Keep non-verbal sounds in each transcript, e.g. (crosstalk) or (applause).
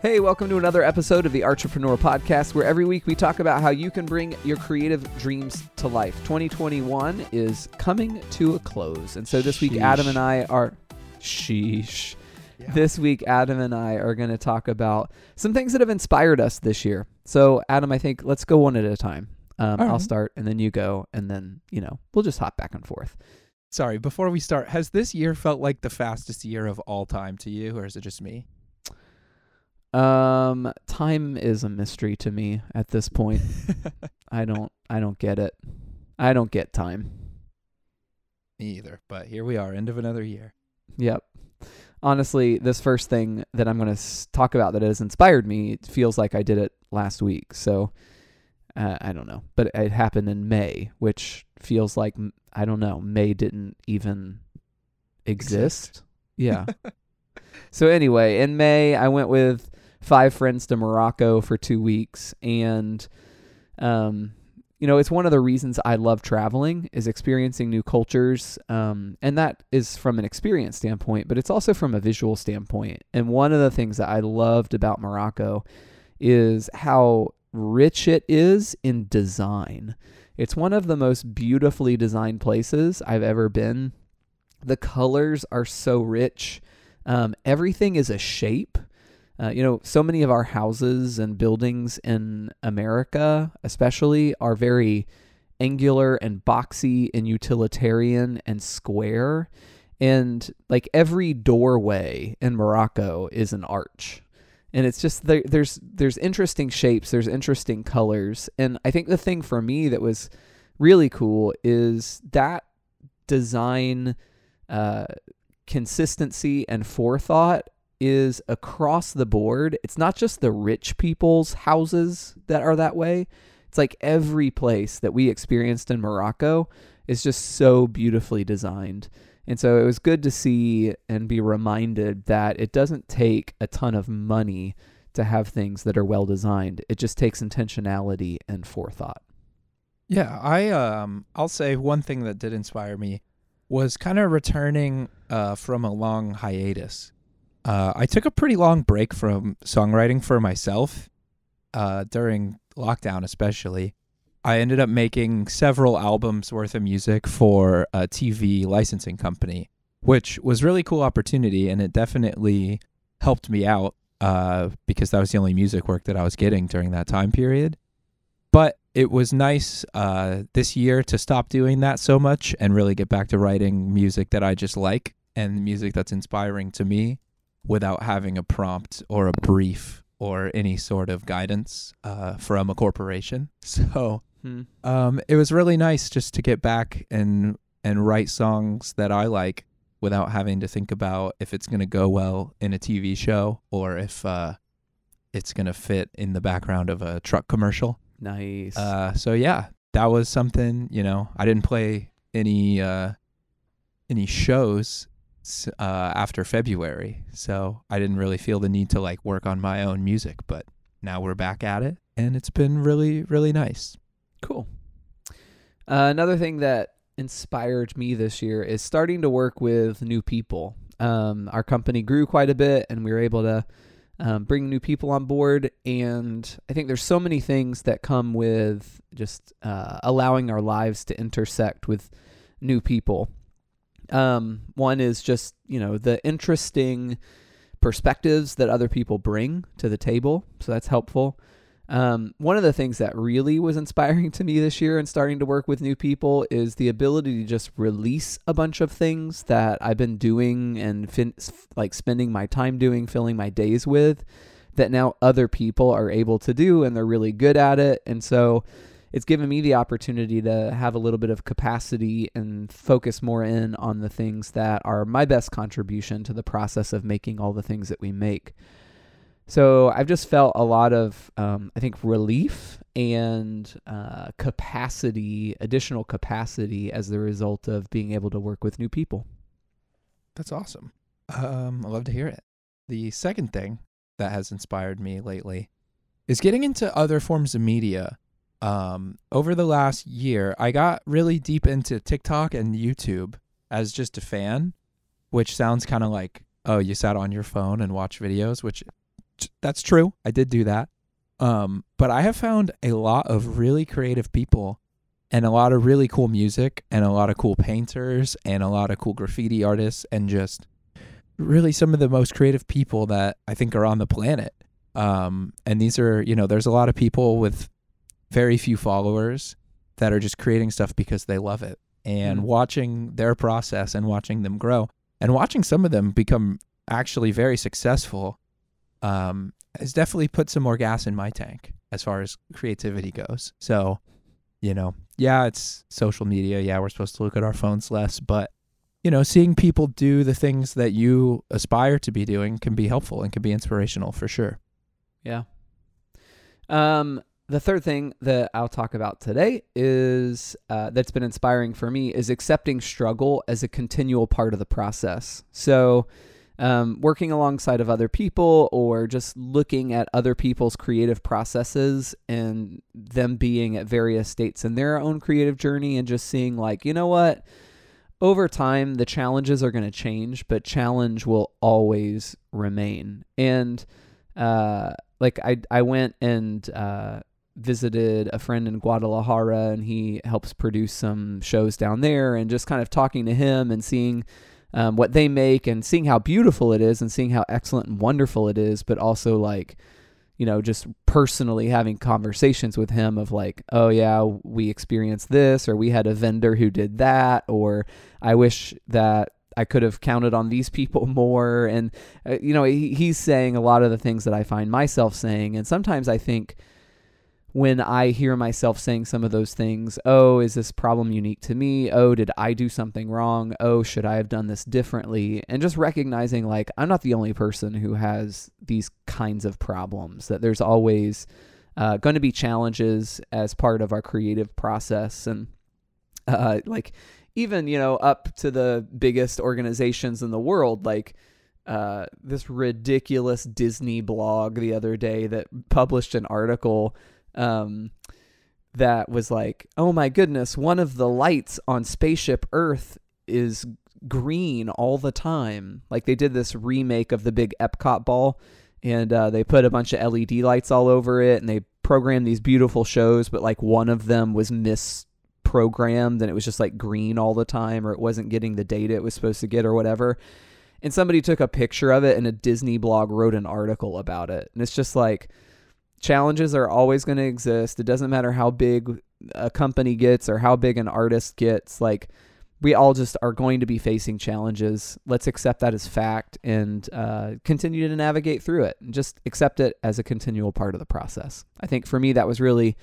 Hey, welcome to another episode of the Entrepreneur Podcast, where every week we talk about how you can bring your creative dreams to life. 2021 is coming to a close. And so this week, Adam and I are. Sheesh. Yeah. This week, Adam and I are going to talk about some things that have inspired us this year. So, Adam, I think let's go one at a time. Um, All I'll start, and then you go, and then, you know, we'll just hop back and forth. Sorry, before we start, has this year felt like the fastest year of all time to you, or is it just me? Um, time is a mystery to me at this point. (laughs) I don't, I don't get it. I don't get time. me either. But here we are, end of another year. Yep. Honestly, this first thing that I'm going to talk about that has inspired me it feels like I did it last week. So uh, I don't know, but it happened in May, which feels like I don't know. May didn't even exist. Exist. Yeah. (laughs) so anyway, in May, I went with five friends to Morocco for two weeks, and um, you know, it's one of the reasons I love traveling is experiencing new cultures, um, and that is from an experience standpoint, but it's also from a visual standpoint. And one of the things that I loved about Morocco is how rich it is in design. It's one of the most beautifully designed places I've ever been. The colors are so rich. Um, everything is a shape. Uh, you know, so many of our houses and buildings in America, especially, are very angular and boxy and utilitarian and square. And like every doorway in Morocco is an arch. And it's just there, there's there's interesting shapes, there's interesting colors, and I think the thing for me that was really cool is that design uh, consistency and forethought is across the board. It's not just the rich people's houses that are that way. It's like every place that we experienced in Morocco is just so beautifully designed. And so it was good to see and be reminded that it doesn't take a ton of money to have things that are well designed. It just takes intentionality and forethought. Yeah, I um, I'll say one thing that did inspire me was kind of returning uh from a long hiatus. Uh, I took a pretty long break from songwriting for myself uh, during lockdown, especially. I ended up making several albums worth of music for a TV licensing company, which was really cool opportunity, and it definitely helped me out uh, because that was the only music work that I was getting during that time period. But it was nice uh, this year to stop doing that so much and really get back to writing music that I just like and music that's inspiring to me without having a prompt or a brief or any sort of guidance uh, from a corporation. (laughs) So um, it was really nice just to get back and and write songs that I like without having to think about if it's going to go well in a TV show or if uh, it's going to fit in the background of a truck commercial. Nice. Uh, so yeah, that was something. You know, I didn't play any uh, any shows uh, after February, so I didn't really feel the need to like work on my own music. But now we're back at it, and it's been really really nice. Cool. Uh, another thing that inspired me this year is starting to work with new people. Um, our company grew quite a bit, and we were able to um, bring new people on board. And I think there's so many things that come with just uh, allowing our lives to intersect with new people. Um, one is just you know the interesting perspectives that other people bring to the table, so that's helpful. Um, one of the things that really was inspiring (laughs) to me this year and starting to work with new people is the ability to just release a bunch of things that I've been doing and fin- like spending my time doing, filling my days with, that now other people are able to do and they're really good at it. And so it's given me the opportunity to have a little bit of capacity and focus more in on the things that are my best contribution to the process of making all the things that we make. So I've just felt a lot of, um, I think, relief and uh, capacity, additional capacity as the result of being able to work with new people. That's awesome. Um, I love to hear it. The second thing that has inspired me lately is getting into other forms of media. Um, over the last year, I got really deep into TikTok and YouTube as just a fan, which sounds kind of like, oh, you sat on your phone and watched videos, which that's true. I did do that. Um, but I have found a lot of really creative people and a lot of really cool music and a lot of cool painters and a lot of cool graffiti artists and just really some of the most creative people that I think are on the planet. Um, and these are, you know, there's a lot of people with very few followers that are just creating stuff because they love it and Mm. watching their process and watching them grow and watching some of them become actually very successful um, has definitely put some more gas in my tank as far as creativity goes. So, you know, yeah, it's social media. Yeah, we're supposed to look at our phones less, but you know, seeing people do the things that you aspire to be doing can be helpful and can be inspirational for sure. Yeah. Um, the third thing that I'll talk about today is uh, that's been inspiring for me is accepting struggle as a continual part of the process. So, um, working alongside of other people or just looking at other people's creative processes and them being at various states in their own creative journey and just seeing like, you know what? Over time, the challenges are going to change, but challenge will always remain. And uh, like I I went and uh, visited a friend in Guadalajara, and he helps produce some shows down there, and just kind of talking to him and seeing um, what they make and seeing how beautiful it is and seeing how excellent and wonderful it is, but also like you know just personally having conversations with him of like oh yeah we experienced this or we had a vendor who did that or i wish that I could have counted on these people (laughs) more. And, uh, you know, he, he's saying a lot of the things that I find myself saying. And sometimes I think when I hear myself saying some of those things, oh, is this problem unique to me? Oh, did I do something wrong? Oh, should I have done this differently? And just recognizing like I'm not the only person who has these kinds of problems, that there's always uh, going to be challenges as part of our creative process. And, uh, like, even you know up to the biggest organizations in the world like uh, this ridiculous disney blog the other day that published an article um, that was like oh my goodness one of the lights on spaceship earth is green all the time like they did this remake of the big epcot ball and uh, they put a bunch of led lights all over it and they programmed these beautiful shows but like one of them was misprogrammed, and it was just like green all the time or it wasn't getting the data it was supposed to get or whatever. And somebody took a picture of it and a Disney blog wrote an article about it. And it's just like challenges are always going to exist. It doesn't matter how big a company gets or how big an artist gets. Like we all just are going to be facing challenges. Let's accept that as fact and uh, continue to navigate through it and just accept it as a continual part of the process. I think for me, that was really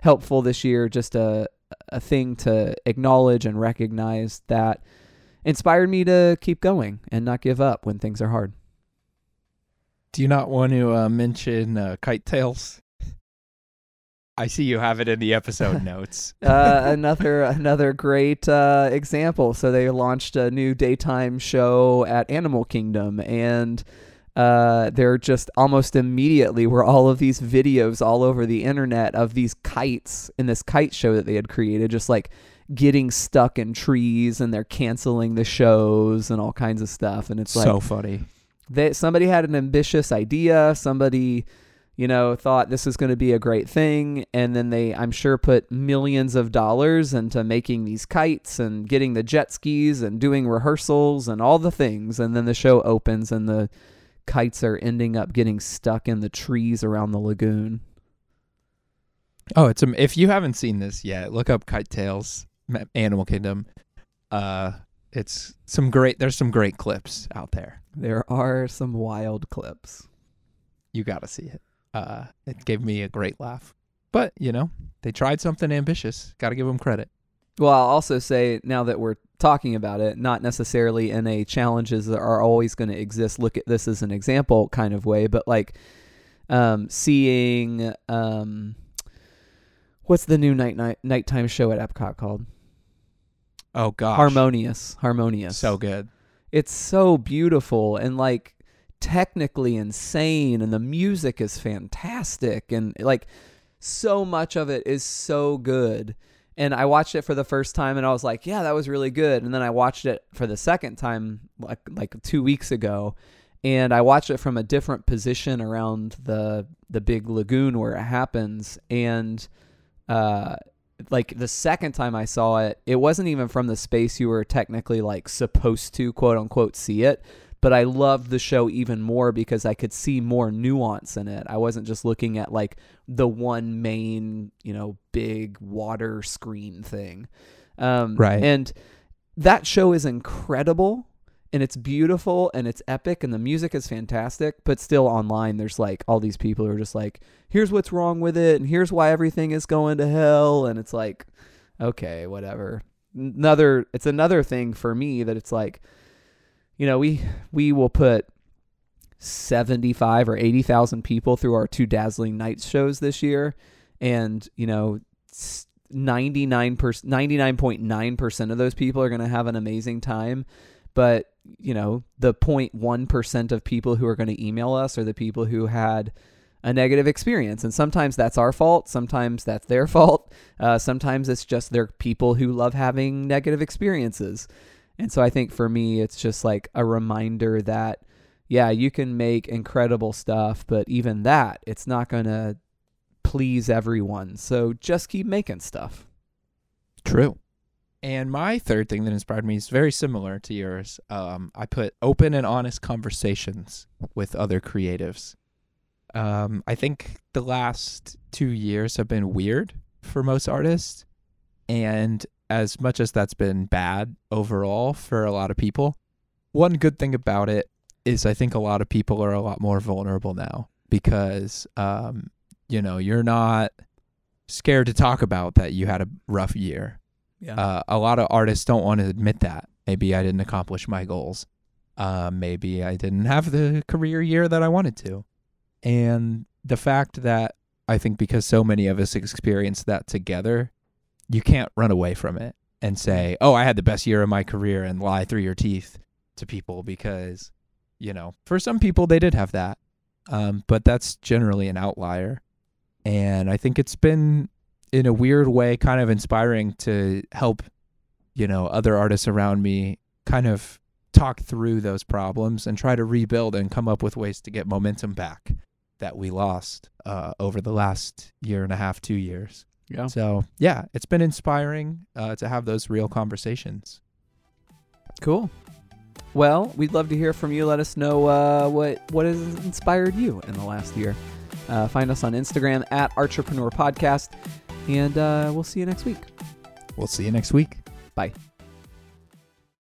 helpful this year. Just a, a thing to acknowledge and recognize that inspired me to keep going and not give up when things are hard. Do you not want to uh, mention uh, Kite Tails? I see you have it in the episode (laughs) notes. uh, (laughs) another another great uh, example. So they launched a new daytime show at Animal Kingdom, and uh, there just almost immediately were all of these videos all over the internet of these kites in this kite show that they had created, just like getting stuck in trees, and they're canceling the shows and all kinds of stuff. And it's like so funny. They somebody had an ambitious idea somebody you know thought this is going to be a great thing and then they i'm sure put millions of dollars into making these kites and getting the jet skis and doing rehearsals and all the things and then the show opens and the kites are ending up getting stuck in the trees around the lagoon Oh, it's um, if you haven't seen this yet, look up Kite Ma- Animal Kingdom. Uh, it's some great. There's some great clips out there. there are some wild clips You got to see it. Uh, it gave me a great laugh. But you know, they tried something ambitious. Got to give them credit. Well, I'll also say now that we're talking about it, not necessarily in a challenges that are always going to exist. Look at this as an example kind of way, but like um, seeing um, what's the new night night nighttime show at Epcot called? Oh gosh, Harmonious. Harmonious. so good. it's so beautiful and like technically insane and the music is fantastic and like so much of it is so good and i watched it for the first time and i was like yeah that was really good and then i watched it for the second time like like 2 weeks ago and I watched it from a different position around the the big lagoon where it happens, and uh, like the second time I saw it, it wasn't even from the space you were technically like supposed to quote unquote see it. But I loved the show even more because I could see more nuance in it. I wasn't just looking at like the one main, you know, big water screen thing. Um, Right. And that show is incredible and it's beautiful and it's epic and the music is fantastic but still online there's like all these people who are just like here's what's wrong with it and here's why everything is going to hell. And it's like okay whatever. Another it's another thing for me that it's like you know we we will put 75 or 80,000 people through our two dazzling nights shows this year and you know s- 99 99.9% of those people are going to have an amazing time but you know the 0.1% of people who are going to email us are the people who had a negative experience and sometimes that's our fault sometimes that's their (laughs) fault uh, sometimes it's just they're people who love having negative experiences. And so i think for me it's just like a reminder that yeah you can make incredible stuff but even that it's not going to please everyone. So just keep making stuff. True. And my third thing that inspired me is very similar to yours. Um, I put open and honest conversations with other creatives. Um, I think the last two years have been weird for most artists. And as much as that's been bad overall for a lot of people, one good thing about it is I think a lot of people are a lot more vulnerable now because, um, you know, you're not scared to talk about that you had a rough year yeah uh, a lot of artists don't want to admit that. Maybe I didn't accomplish my goals. Uh, maybe I didn't have the career year that I wanted to. And the fact that I think because so many of us experience that together, you can't run away from it and say, oh, I had the best year of my career and lie through your teeth to people because, you know, for some people they did have that. Um, but that's generally an outlier. And I think it's been in a weird way kind of inspiring to help you know other artists around me kind of talk through those problems and try to rebuild and come up with ways to get momentum back that we lost uh, over the last year and a half two years yeah so yeah it's been inspiring uh, to have those real conversations Cool. Well, we'd love to hear from you. Let us know uh, what what has inspired you in the last year. Uh, find us on Instagram at Entrepreneur Podcast, and uh, we'll see you next week. we'll see you next week Bye.